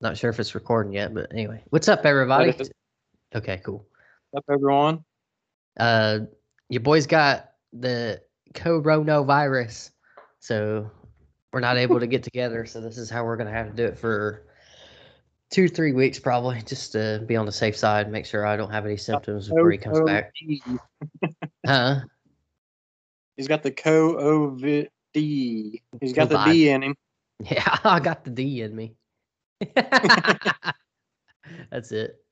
Not sure if it's recording yet, but anyway. What's up, everybody? Okay, cool. Up, everyone. Uh, your boys got the coronavirus, so we're not able to get together. So this is how we're gonna have to do it for two, three weeks, probably, just to be on the safe side. Make sure I don't have any symptoms before he comes back. Huh? He's got the COVID. He's got the D in him. Yeah, I got the D in me. That's it.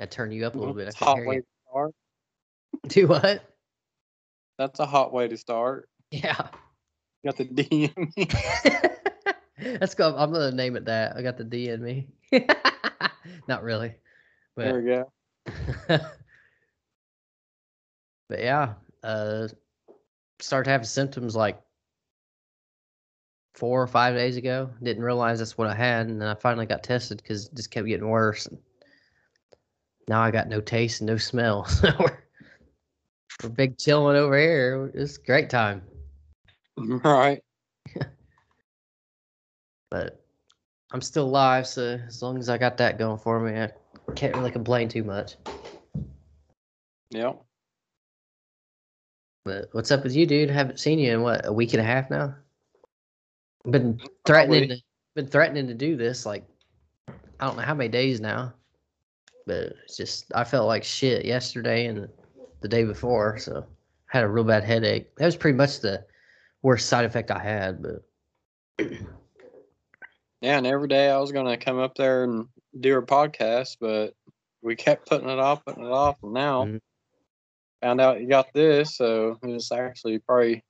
I turn you up a little bit. I That's a hot way you. to start. Do what? That's a hot way to start. Yeah. Got the D in me. That's go. I'm gonna name it that. I got the D in me. Not really, There but we go. but yeah. Uh, started having symptoms like four or five days ago. Didn't realize that's what I had, and then I finally got tested because it just kept getting worse. And now I got no taste and no smell. So we're, we're big chilling over here. It's a great time. All right. but I'm still alive, so as long as I got that going for me, I can't really complain too much. Yeah. But what's up with you, dude? Haven't seen you in what a week and a half now. Been threatening, to, been threatening to do this like I don't know how many days now, but it's just I felt like shit yesterday and the day before, so I had a real bad headache. That was pretty much the worst side effect I had, but Yeah, and every day I was gonna come up there and do a podcast, but we kept putting it off, putting it off, and now Mhm. found out you got this, so it's actually probably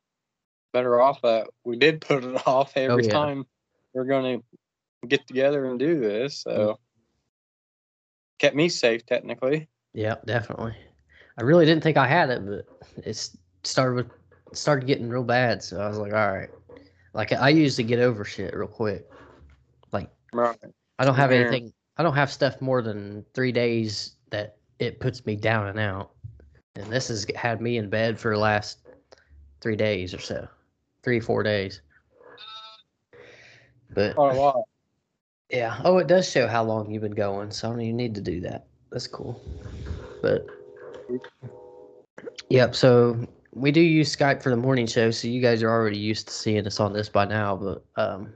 better off that we did put it off every Oh, yeah. time we're gonna get together and do this. So mm. kept me safe technically. Yeah, definitely. I really didn't think I had it, but it's started with started getting real bad. So I was like, all right. Like I usually get over shit real quick. Like Right. I don't have Yeah. anything. I don't have stuff more than three days that it puts me down and out. And this has had me in bed for the last three days or so, three four days. But lot. yeah. Oh, it does show how long you've been going, so I don't even need to do that. That's cool. But yep. So we do use Skype for the morning show, so you guys are already used to seeing us on this by now. But um,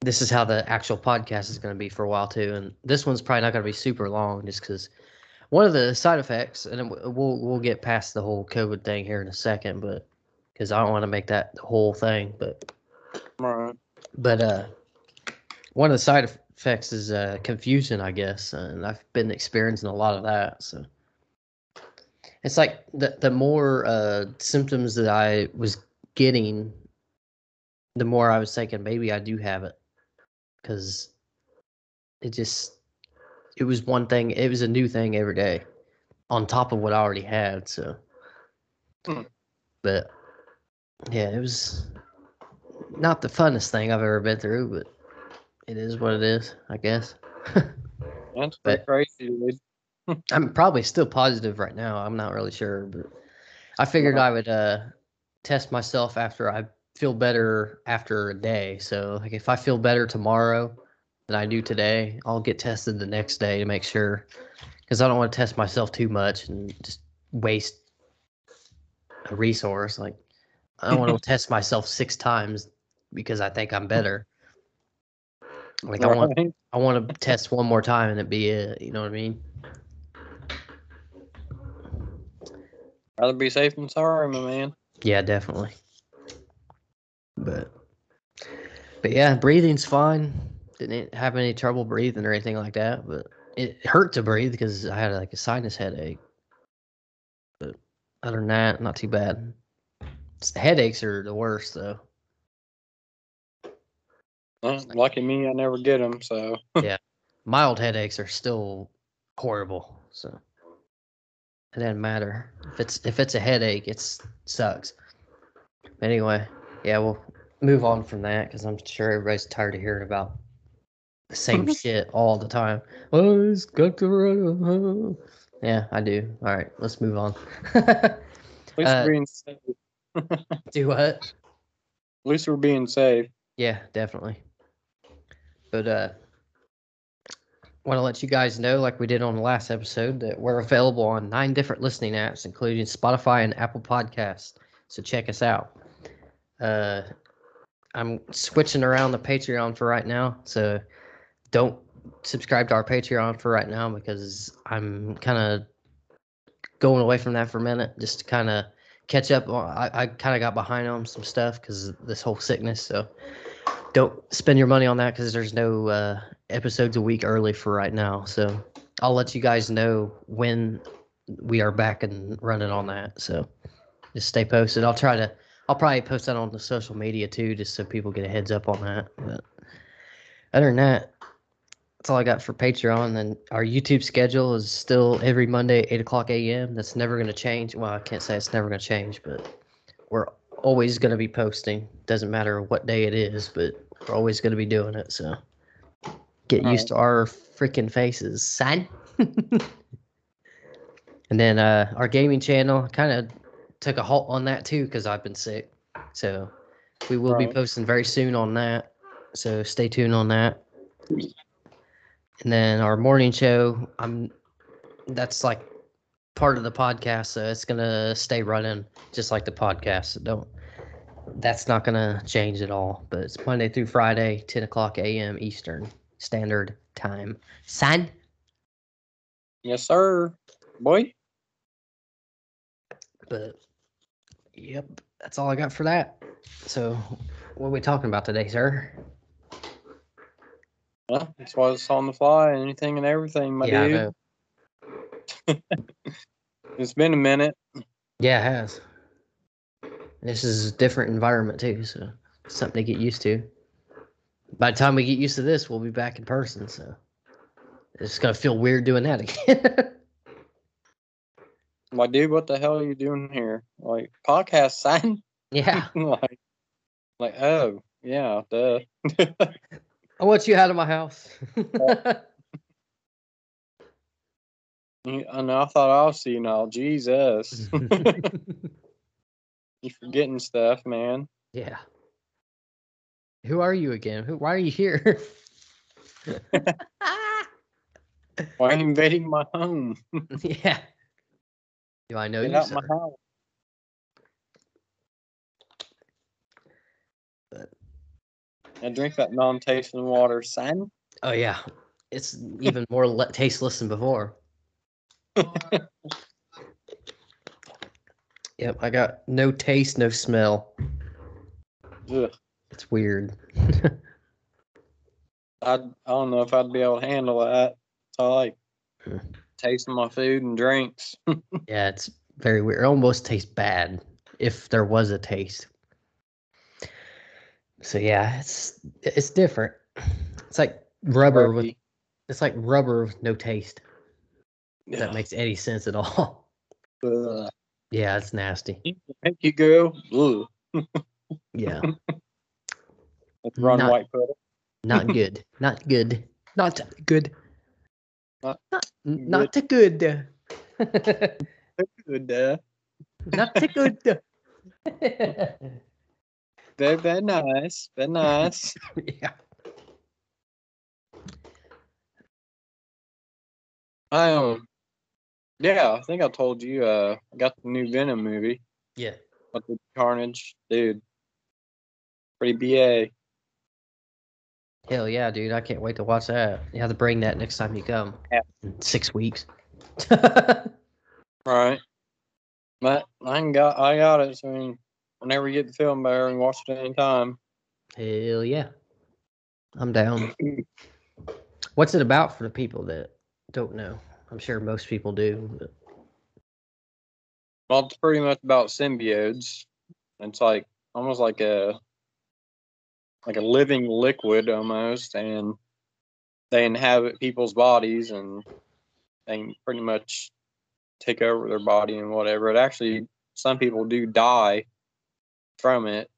this is how the actual podcast is going to be for a while too. And this one's probably not going to be super long, just because one of the side effects, and we'll we'll get past the whole COVID thing here in a second, but because I don't want to make that the whole thing, but Right. but uh one of the side effects is uh confusion i guess and i've been experiencing a lot of that so it's like the the more uh symptoms that i was getting the more i was thinking maybe i do have it because it just it was one thing it was a new thing every day on top of what i already had so Hmm. but yeah it was not the funnest thing I've ever been through, but it is what it is, I guess. That's But- crazy, dude. I'm probably still positive right now. I'm not really sure, but I figured. I would uh, test myself after I feel better after a day. So, like, if I feel better tomorrow than I do today, I'll get tested the next day to make sure, because I don't want to test myself too much and just waste a resource. Like, I don't want to test myself six times because I think I'm hmm. better. Like, I want I want to test one more time and it be it. You know what I mean? Rather be safe than sorry, my man. Yeah, definitely. But but yeah, breathing's fine. Didn't have any trouble breathing or anything like that. But it hurt to breathe because I had like a sinus headache. But other than that, not too bad. Headaches are the worst though. Uh, lucky me, I never get them. So yeah, Mild headaches are still horrible. So it doesn't matter if it's if it's a headache, it's sucks. Anyway, yeah, we'll move on from that because I'm sure everybody's tired of hearing about the same shit all the time. Oh, it's got to Yeah, I do. All right, let's move on. at least Uh, we're being safe. do what? At least we're being safe. Yeah, definitely. But uh, want to let you guys know, like we did on the last episode, that we're available on nine different listening apps, including Spotify and Apple Podcasts. So check us out. Uh, I'm switching around the Patreon for right now, so don't subscribe to our Patreon for right now because I'm kind of going away from that for a minute, just to kind of catch up. I, I kind of got behind on some stuff because this whole sickness. So don't spend your money on that because there's no uh, episodes a week early for right now. So I'll let you guys know when we are back and running on that. So just stay posted. I'll try to. I'll probably post that on the social media too, just so people get a heads up on that. But other than that, that's all I got for Patreon. And our YouTube schedule is still every Monday, eight o'clock a.m. That's never going to change. Well, I can't say it's never going to change, but we're always going to be posting. Doesn't matter what day it is, but we're always going to be doing it. So get used to our freaking faces, son. and then uh, our gaming channel kind of took a halt on that too because I've been sick. So we will be posting very soon on that. So stay tuned on that. And then our morning show, I'm that's like part of the podcast, so it's gonna stay running just like the podcast. So don't that's not gonna change at all. But it's Monday through Friday, ten o'clock AM Eastern Standard Time. Son? Yes, sir. Boy. But yep, that's all I got for that. So what are we talking about today, sir? That's why it's on the fly, anything and everything, my yeah, dude. It's been a minute. Yeah, it has. This is a different environment too, so something to get used to. By the time we get used to this, we'll be back in person, so it's gonna feel weird doing that again. My dude, what the hell are you doing here? Like podcast sign? yeah, like, like, oh yeah, duh. I want you out of my house. and I thought I was seeing all. Jesus, you forgetting stuff, man. yeah. Who are you again? Who? Why are you here? Why are you invading my home? yeah. Do I know Get you? out sir? my house. I drink that non-tasting water, son. Oh yeah, it's even more le- tasteless than before. Yep, I got no taste, no smell. Ugh. It's weird. I I don't know if I'd be able to handle that. I like Hmm. tasting my food and drinks. yeah, it's very weird. It almost tastes bad if there was a taste. So yeah, it's it's different. It's like rubber with it's like rubber with no taste. If Yeah. that makes any sense at all. Ugh. yeah, it's nasty. Thank you girl. Yeah, run Not- white not good. Not good. Not good. Not Not not too good. Good, not too good. very, very nice. Very nice. yeah. I um, yeah, I think I told you. Uh, I got the new Venom movie. Yeah. With the Carnage, dude. Pretty ba. Hell yeah, dude. I can't wait to watch that. You have to bring that next time you come. Yeah. In six weeks. Right. But I got I got it. So I mean, whenever you get the film there and watch it anytime. Hell yeah. I'm down. What's it about for the people that don't know? I'm sure most people do. But Well, it's pretty much about symbiotes. It's like almost like a like a living liquid almost, and they inhabit people's bodies and they pretty much take over their body and whatever. It actually some people do die from it.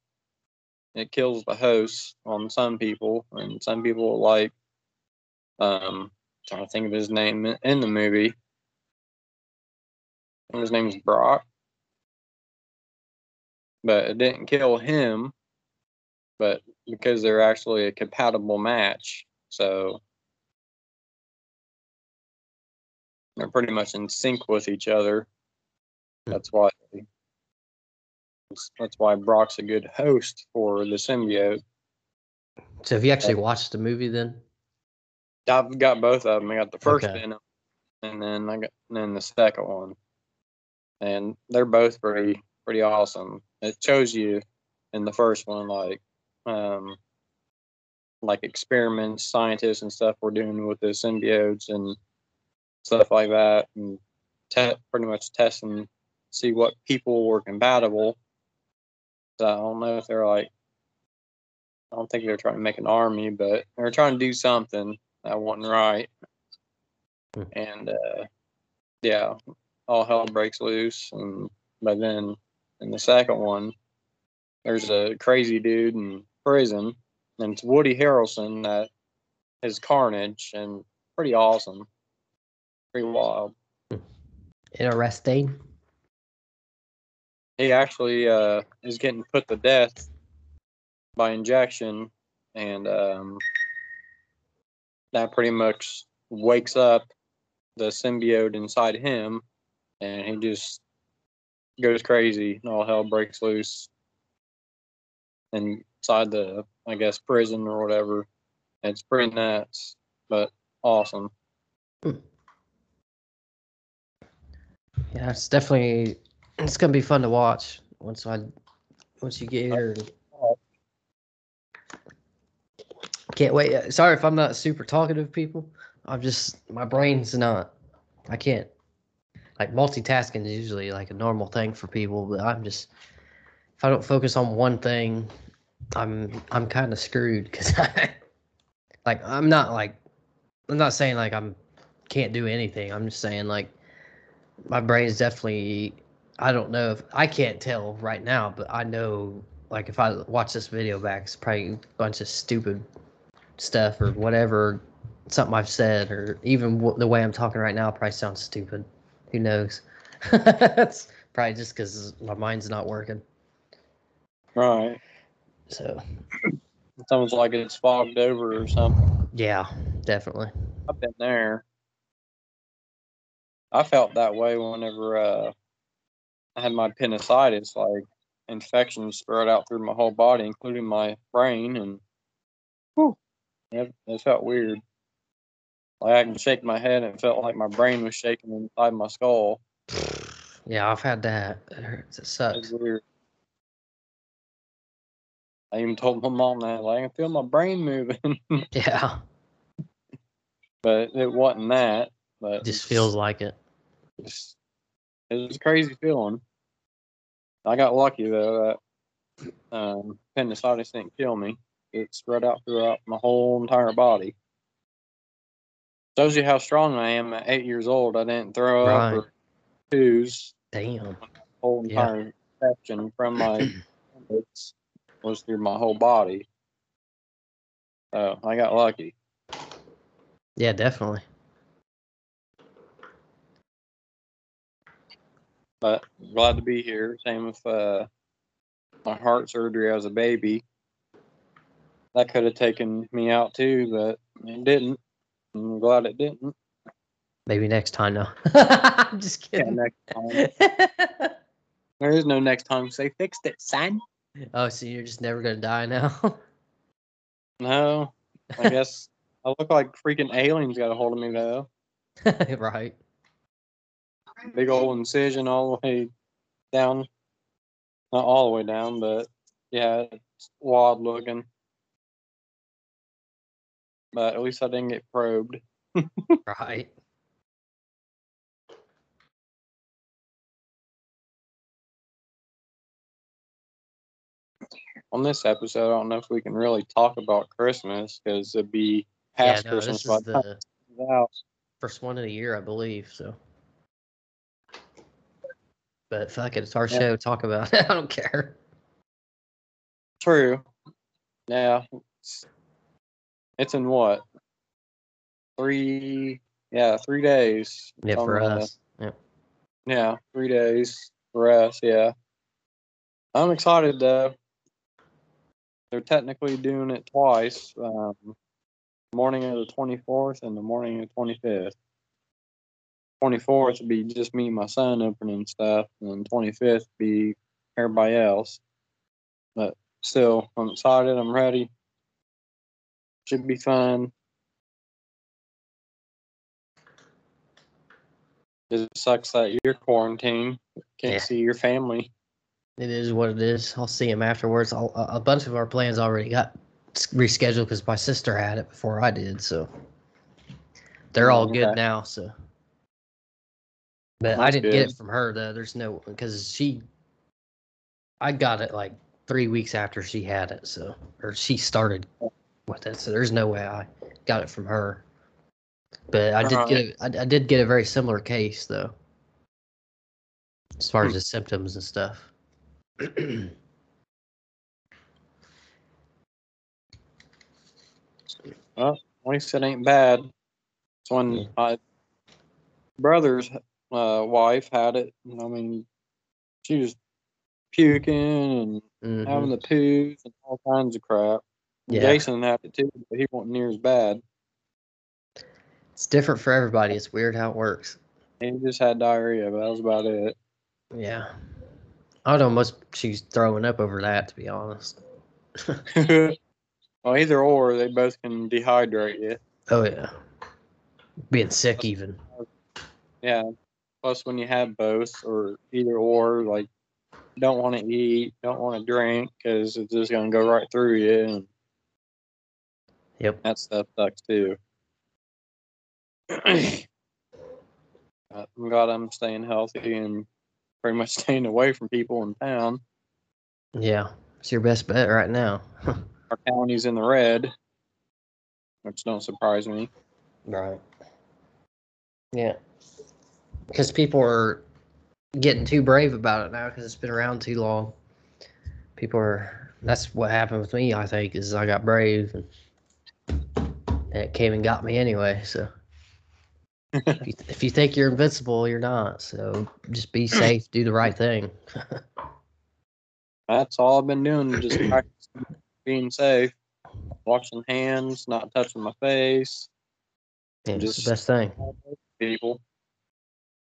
It kills the host on some people, and some people like um trying to think of his name in- the movie. His name's Brock but it didn't kill him. But because they're actually a compatible match, So they're pretty much in sync with each other. Hmm. That's why that's why Brock's a good host for the symbiote. So have you actually watched the movie then? I've got both of them. I got the first Okay. Venom, and then I got and then the second one, and they're both pretty pretty awesome. It shows you in the first one like um like experiments scientists and stuff were doing with the symbiotes and stuff like that, and te- pretty much testing see what people were compatible. So I don't know if they're like I don't think they're trying to make an army, but they're trying to do something that wasn't right. Hmm. And uh, yeah, all hell breaks loose. And but then in the second one, there's a crazy dude in prison, and it's Woody Harrelson that is Carnage, and pretty awesome, pretty wild. Interesting. He actually uh, is getting put to death by injection, and um, that pretty much wakes up the symbiote inside him, and he just goes crazy. And all hell breaks loose inside the, I guess, prison or whatever. It's pretty nuts, but awesome. Yeah, it's definitely it's gonna be fun to watch once I once you get here. Can't wait. Uh, Sorry if I'm not super talkative, people. I'm just my brain's not. I can't. Like multitasking is usually like a normal thing for people, but I'm just if I don't focus on one thing, I'm I'm kind of screwed because I like I'm not like I'm not saying like I'm can't do anything. I'm just saying like my brain's definitely I don't know if I can't tell right now, but I know like if I watch this video back, it's probably a bunch of stupid stuff or whatever, something I've said, or even w- the way I'm talking right now probably sounds stupid. Who knows? That's probably just because my mind's not working. Right. So almost like it's fogged over or something. yeah, definitely. I've been there. I felt that way whenever uh, I had my appendicitis, like infections spread out through my whole body, including my brain, and whew, it, it felt weird. Like I can shake my head, and it felt like my brain was shaking inside my skull. Yeah, I've had that. It hurts. It sucks. weird. I even told my mom that, like, I can feel my brain moving, Yeah, but it wasn't that. But it just feels like it. It's, it was a crazy feeling. I got lucky though that um, appendicitis didn't kill me. It spread out throughout my whole entire body. Shows you how strong I am at eight years old. I didn't throw Right. up or twos. Damn. Whole Yeah. entire infection from my appendix was through my whole body. So I got lucky. Yeah, definitely. But glad to be here. Same with uh, my heart surgery as a baby. That could have taken me out too, but it didn't. I'm glad it didn't. Maybe next time. No, I'm just Yeah, kidding. time. There is no next time. 'cause They fixed it, son. oh, so you're just never gonna die now? No, I guess I look like freaking aliens got a hold of me though. right. Big old incision all the way down. Not all the way down, but yeah, it's wild looking. But at least I didn't get probed. Right. on this episode, I don't know if we can really talk about Christmas because it'd be Yeah, past no, Christmas this is the first one of the year, I believe. So, but fuck it, it's our Yeah. show. Talk about it. I don't care. True. Yeah. It's, it's in what? Three. Yeah, three days. Yeah, for us. Yeah. Yeah, three days for us. Yeah. I'm excited though. They're technically doing it twice. Um, morning of the 24th and the morning of the 25th. 24th would be just me and my son opening stuff, and then 25th be everybody else. But still, I'm excited. I'm ready. Should be fun. It sucks that you're quarantined. Can't Yeah. see your family. It is what it is. I'll see him afterwards. I'll, a a bunch of our plans already got rescheduled because my sister had it before I did. So they're oh, all good now. So, but I didn't get it from her though. There's no because she, I got it like three weeks after she had it. So or she started with it. So there's no way I got it from her. But I did get a, I, I did get a very similar case though, as far as Hmm. the symptoms and stuff. Well, at least it ain't bad. It's when my brother's uh, wife had it. I mean, she was puking and Mhm. having the poos and all kinds of crap. Yeah. Jason had it too, but he wasn't near as bad. It's different for everybody. It's weird how it works. He just had diarrhea, but that was about it. Yeah. I would almost she's throwing up over that to be honest. well, either or, they both can dehydrate you. Oh yeah. Being sick even. Yeah. Plus, when you have both, or either or, like, don't want to eat, don't want to drink, because it's just going to go right through you, and Yep. that stuff sucks too. I'm glad I'm staying healthy and pretty much staying away from people in town. Yeah. It's your best bet right now. Our county's in the red, which don't surprise me. right. Yeah. Because people are getting too brave about it now because it's been around too long. People are that's what happened with me, I think, is I got brave and, and it came and got me anyway, so if you, if you think you're invincible, you're not. So just be safe, do the right thing. That's all I've been doing, just practicing being safe, washing hands, not touching my face, Yeah, it's Just- the best thing. people.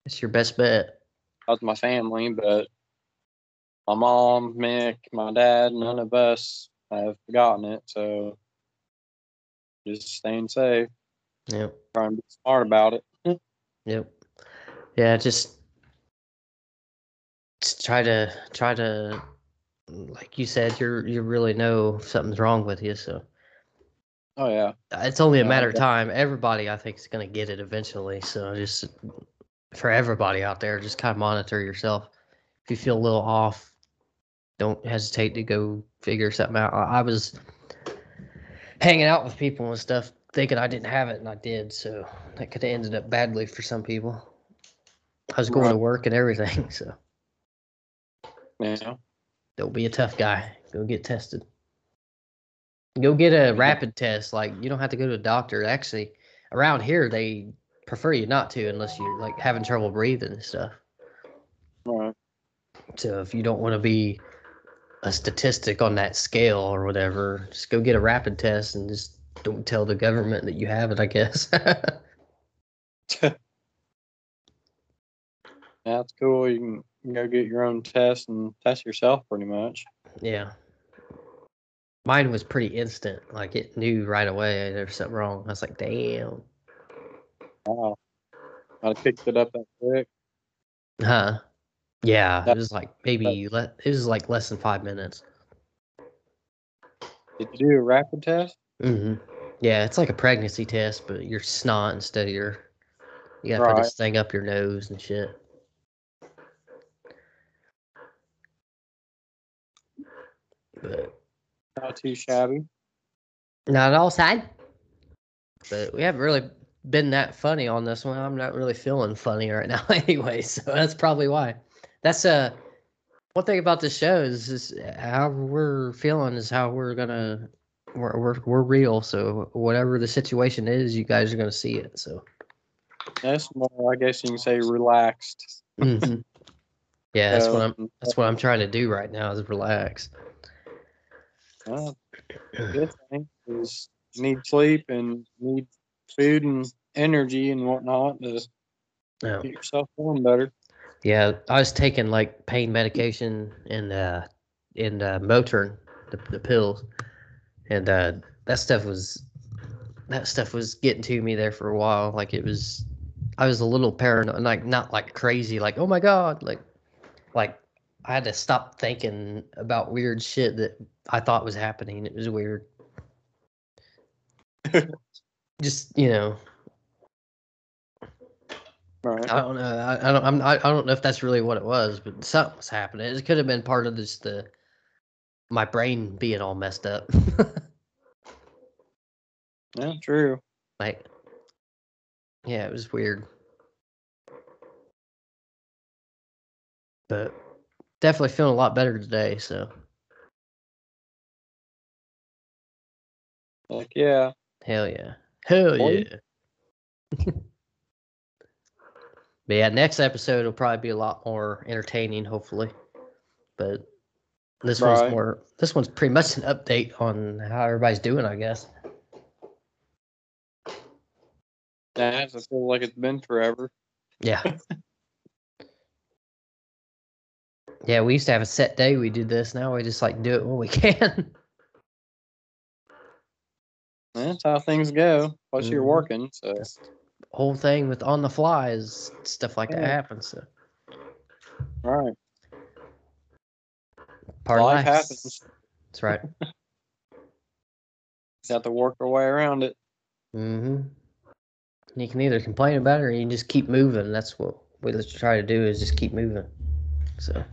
It's your best bet. That's my family, but my mom, Mick, my dad, none of us have forgotten it. So just staying safe, Yep. trying to be smart about it. Yep. Yeah, just, try to try to like you said, you're you really know something's wrong with you, so Oh yeah, it's only a matter of time. Everybody I think is gonna get it eventually. So just for everybody out there, just kind of monitor yourself. If you feel a little off, don't hesitate to go figure something out. I, I was hanging out with people and stuff, thinking I didn't have it, and I did. So that could have ended up badly for some people. I was going to work and everything, so yeah. don't be a tough guy. Go get tested. Go get a rapid test. Like you don't have to go to a doctor. Actually, around here they prefer you not to unless you're like having trouble breathing and stuff. Right. So if you don't want to be a statistic on that scale or whatever, just go get a rapid test and just don't tell the government that you have it. I guess. That's cool. You can, you can go get your own test and test yourself pretty much. yeah. Mine was pretty instant. Like it knew right away there was something wrong. I was like, damn. Wow. I picked it up that quick. Huh? Yeah, it was like maybe le- it was like less than five minutes. Did you do a rapid test? Mm-hmm. Yeah, it's like a pregnancy test, but your snot instead of your. You gotta put this thing up your nose and shit. But Not too shabby. not at all sad. But we haven't really been that funny on this one. I'm not really feeling funny right now, anyway. So that's probably why. That's uh one thing about the show is, is how we're feeling is how we're gonna we're, we're we're real. So whatever the situation is, you guys are gonna see it. So That's more, I guess you can say, relaxed. Mhm. yeah, that's what I'm Um, that's what I'm trying to do right now is relax. Well, good thing is need sleep and need food and energy and whatnot to Yeah. get yourself feeling better. Yeah, I was taking like pain medication and uh and uh Motrin, the the pills, and uh that stuff was that stuff was getting to me there for a while. Like it was, I was a little paranoid, like not like crazy, like oh my god, like like I had to stop thinking about weird shit that I thought was happening. It was weird. Just you know, Right. I don't know. I, I don't. I'm, I I don't know if that's really what it was, but something was happening. It could have been part of just the my brain being all messed up. Yeah, true. like, yeah, it was weird. But definitely feeling a lot better today. So Like, yeah. hell yeah, hell Boy. yeah. but yeah, next episode will probably be a lot more entertaining, hopefully. But this one's more. This one's pretty much an update on how everybody's doing, I guess. Yeah, I feel like it's been forever. Yeah. yeah, we used to have a set day we did this. Now we just like do it when we can. That's how things go. Plus, you're Mhm. working, so That's whole thing with on the fly is stuff like that happens. So right. part of Life life. happens. That's right. Just have to work our way around it. Mm-hmm. You can either complain about it or you can just keep moving. That's what we let's try to do is just keep moving. So.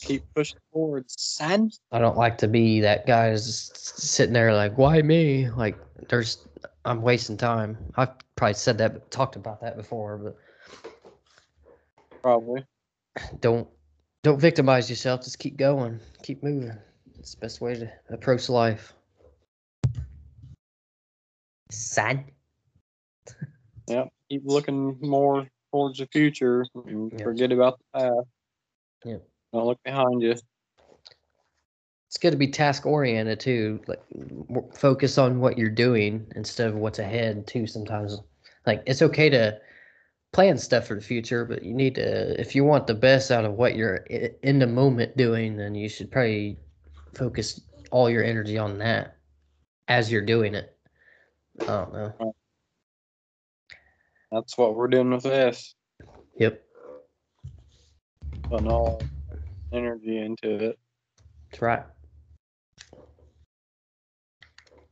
Keep pushing forward, son. I don't like to be that guy who's sitting there like, why me? Like, there's, I'm wasting time. I've probably said that, talked about that before, but Probably. don't, don't victimize yourself. Just keep going, keep moving. It's the best way to approach life. Sad. Yep. Keep looking more towards the future and Yeah. forget about the past. Yep. Don't look behind you. It's good to be task oriented too. Like, focus on what you're doing instead of what's ahead too. Sometimes, like, it's okay to plan stuff for the future, but you need to, if you want the best out of what you're in the moment doing, then you should probably focus all your energy on that as you're doing it. I don't know. That's what we're doing with this. Yep, Putting all energy into it. that's right.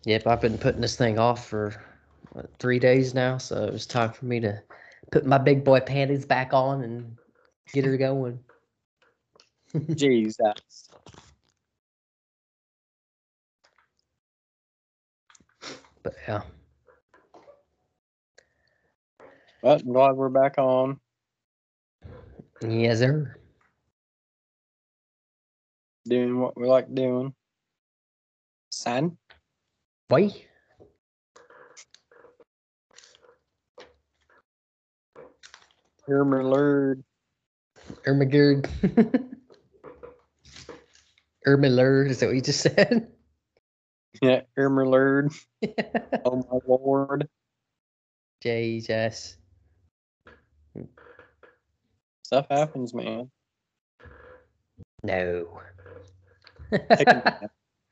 Yep, I've been putting this thing off for what, three days now, so it was time for me to put my big boy panties back on and get her going. Jesus. But yeah, But I'm glad we're back on. yes, sir. Doing what we like doing. Son. Why? Hear me lord. Ermagerd. Ermilerd, is that what you just said? Yeah, hear me. Oh my lord. Jesus. Stuff happens, man. No. Take a nap.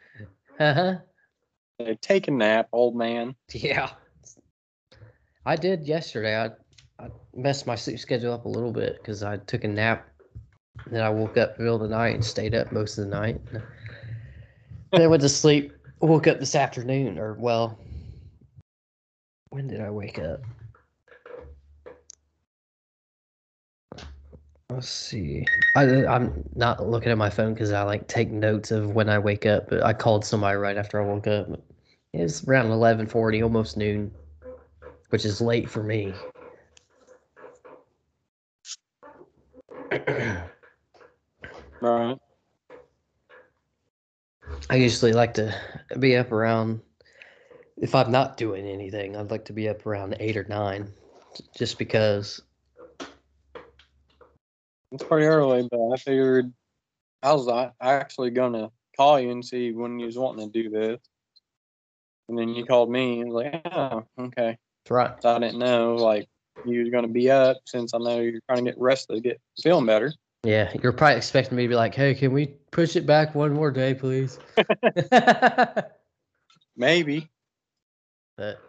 uh-huh. Take a nap, old man. Yeah. I did yesterday. I, I messed my sleep schedule up a little bit because I took a nap. Then I woke up in the middle of the night and stayed up most of the night. Then I went to sleep. Woke up this afternoon, or well, when did I wake up? Let's see. I, I'm not looking at my phone because I like take notes of when I wake up. But I called somebody right after I woke up. It was around 11:40, almost noon, which is late for me. Right. I usually like to be up around. If I'm not doing anything, I'd like to be up around eight or nine, just because. It's pretty early, but I figured I was actually gonna call you and see when you was wanting to do this. And then you called me and was like, oh, okay. That's right. So I didn't know like you was gonna be up since I know you're trying to get rested, to get feeling better. Yeah, you're probably expecting me to be like, "Hey, can we push it back one more day, please?" Maybe. but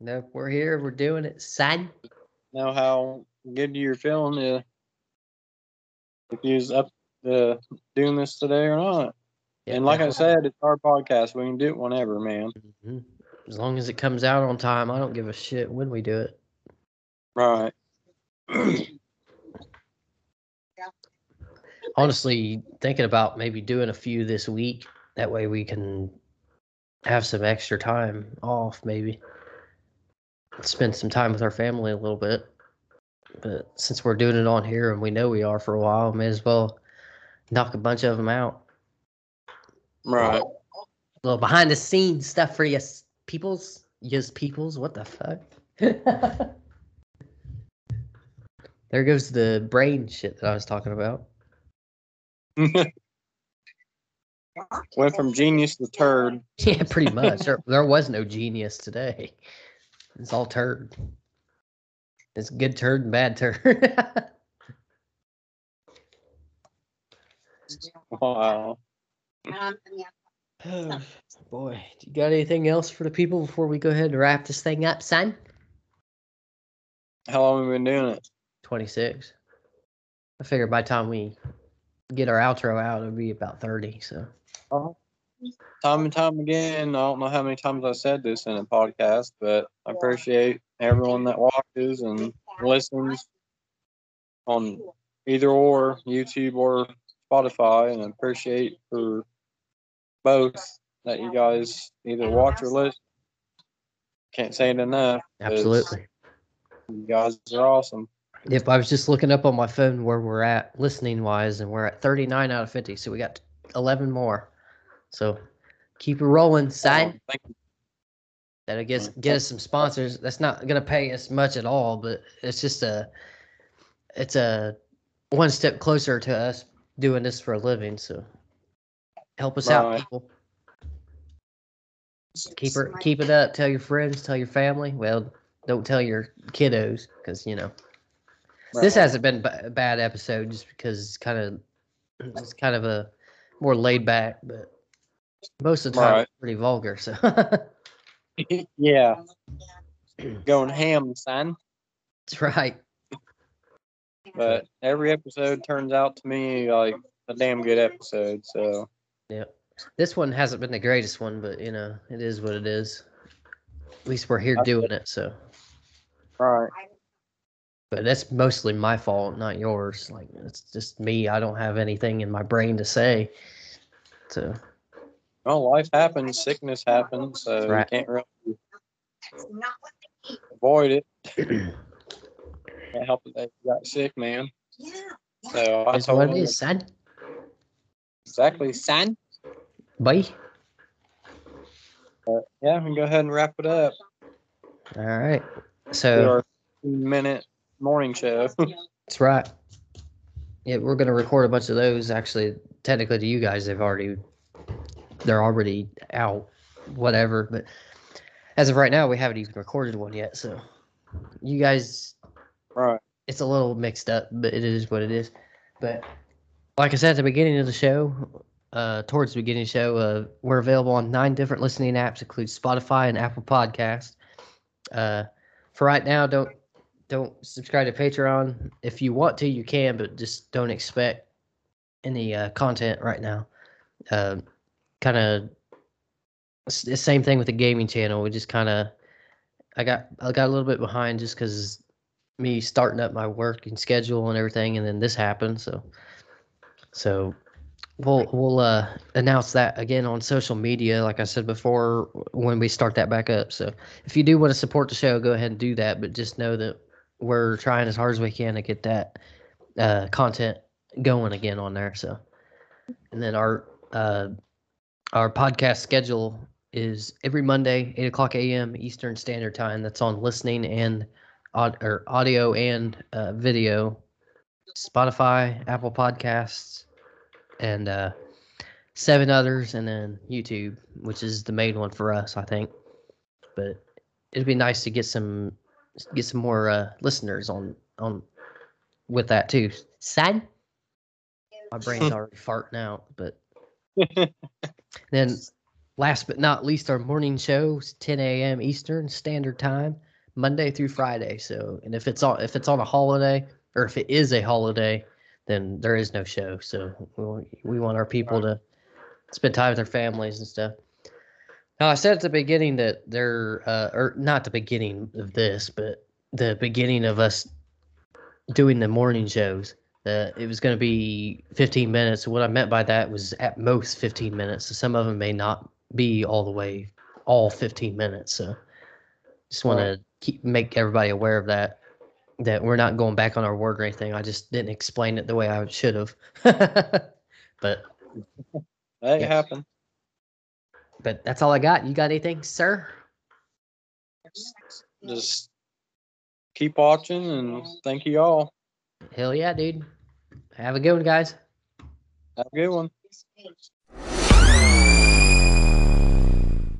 no, we're here. We're doing it, son. Know how good you're feeling uh, if was up to doing this today or not. Yeah, and like I said, it's our podcast. We can do it whenever, man. Mhm. as long as it comes out on time, I don't give a shit when we do it. Right. Honestly, thinking about maybe doing a few this week. That way we can have some extra time off, maybe spend some time with our family a little bit. But since we're doing it on here and we know we are for a while, may as well knock a bunch of them out. right. A little behind the scenes stuff for you peoples. Yes, peoples. What the fuck? there goes the brain shit that I was talking about. Went from genius to turd. Yeah, pretty much. there, there was no genius today. It's all turd. It's good turd and bad turd. Wow. oh, boy, do you got anything else for the people before we go ahead and wrap this thing up, son? How long have we been doing it? 26. I figure by the time we get our outro out, it'll be about 30. So, uh-huh. Time and time again, I don't know how many times I said this in a podcast, but I appreciate everyone that watches and listens on either or YouTube or Spotify, and I appreciate for both that you guys either watch or listen. Can't say it enough. absolutely. You guys are awesome. If I was just looking up on my phone where we're at listening wise, and we're at 39 out of 50. So, we got 11 more. So, keep it rolling, side. Thank you. That'll get us, get us some sponsors. That's not gonna pay us much at all, but it's just a it's a one step closer to us doing this for a living. So help us out, people. Keep her keep it up. Tell your friends, tell your family. Well, don't tell your kiddos because you know this hasn't been a bad episode just because it's kind of it's kind of a more laid back, but most of the time Right. it's pretty vulgar. So yeah. Going ham, son. that's right. But every episode turns out to me like a damn good episode. So Yeah. This one hasn't been the greatest one, but you know, it is what it is. At least we're here doing it, so right. but that's mostly my fault, not yours. Like it's just me. I don't have anything in my brain to say. So Well, life happens, sickness happens, so Right. you can't really avoid it. Can't help it that you got sick, man. Yeah. So I that's told what him it is, son. exactly, son. Bye. But yeah, we can go ahead and wrap it up. All right. So our minute morning show. that's right. Yeah, we're gonna record a bunch of those. Actually, technically, to you guys, they've already they're already out. Whatever, but as of right now, we haven't even recorded one yet. So you guys right. it's a little mixed up, but it is what it is. But like I said at the beginning of the show, uh, towards the beginning of the show, uh, we're available on nine different listening apps, include Spotify and Apple Podcast. Uh, for right now, don't don't subscribe to Patreon. If you want to, you can, but just don't expect any uh, content right now. Uh, kind of the same thing with the gaming channel. We just kind of I got I got a little bit behind just because me starting up my work and schedule and everything, and then this happened. So, so we'll we'll uh, announce that again on social media, like I said before, when we start that back up. So, if you do want to support the show, go ahead and do that. But just know that we're trying as hard as we can to get that uh, content going again on there. So, and then our uh, our podcast schedule is every Monday, eight o'clock a.m. Eastern Standard Time. That's on listening and or audio and uh, video, Spotify, Apple Podcasts, and uh, seven others, and then YouTube, which is the main one for us, I think. But it'd be nice to get some get some more uh, listeners on on with that too. Sad. My brain's already farting out, but then last but not least, our morning show is 10 a.m. Eastern Standard Time, Monday through Friday. So, and if it's on if it's on a holiday or if it is a holiday, then there is no show. So we, we want our people to spend time with their families and stuff. Now, I said at the beginning that they're, uh, or not the beginning of this, but the beginning of us doing the morning shows. Uh, it was going to be 15 minutes. What I meant by that was at most 15 minutes. So some of them may not be all the way, all 15 minutes. So just want to keep make everybody aware of that. That we're not going back on our word or anything. I just didn't explain it the way I should have. but That Yes. happened. but that's all I got. You got anything, sir? Just keep watching and thank you all. Hell yeah, dude. Have a good one, guys. Have a good one.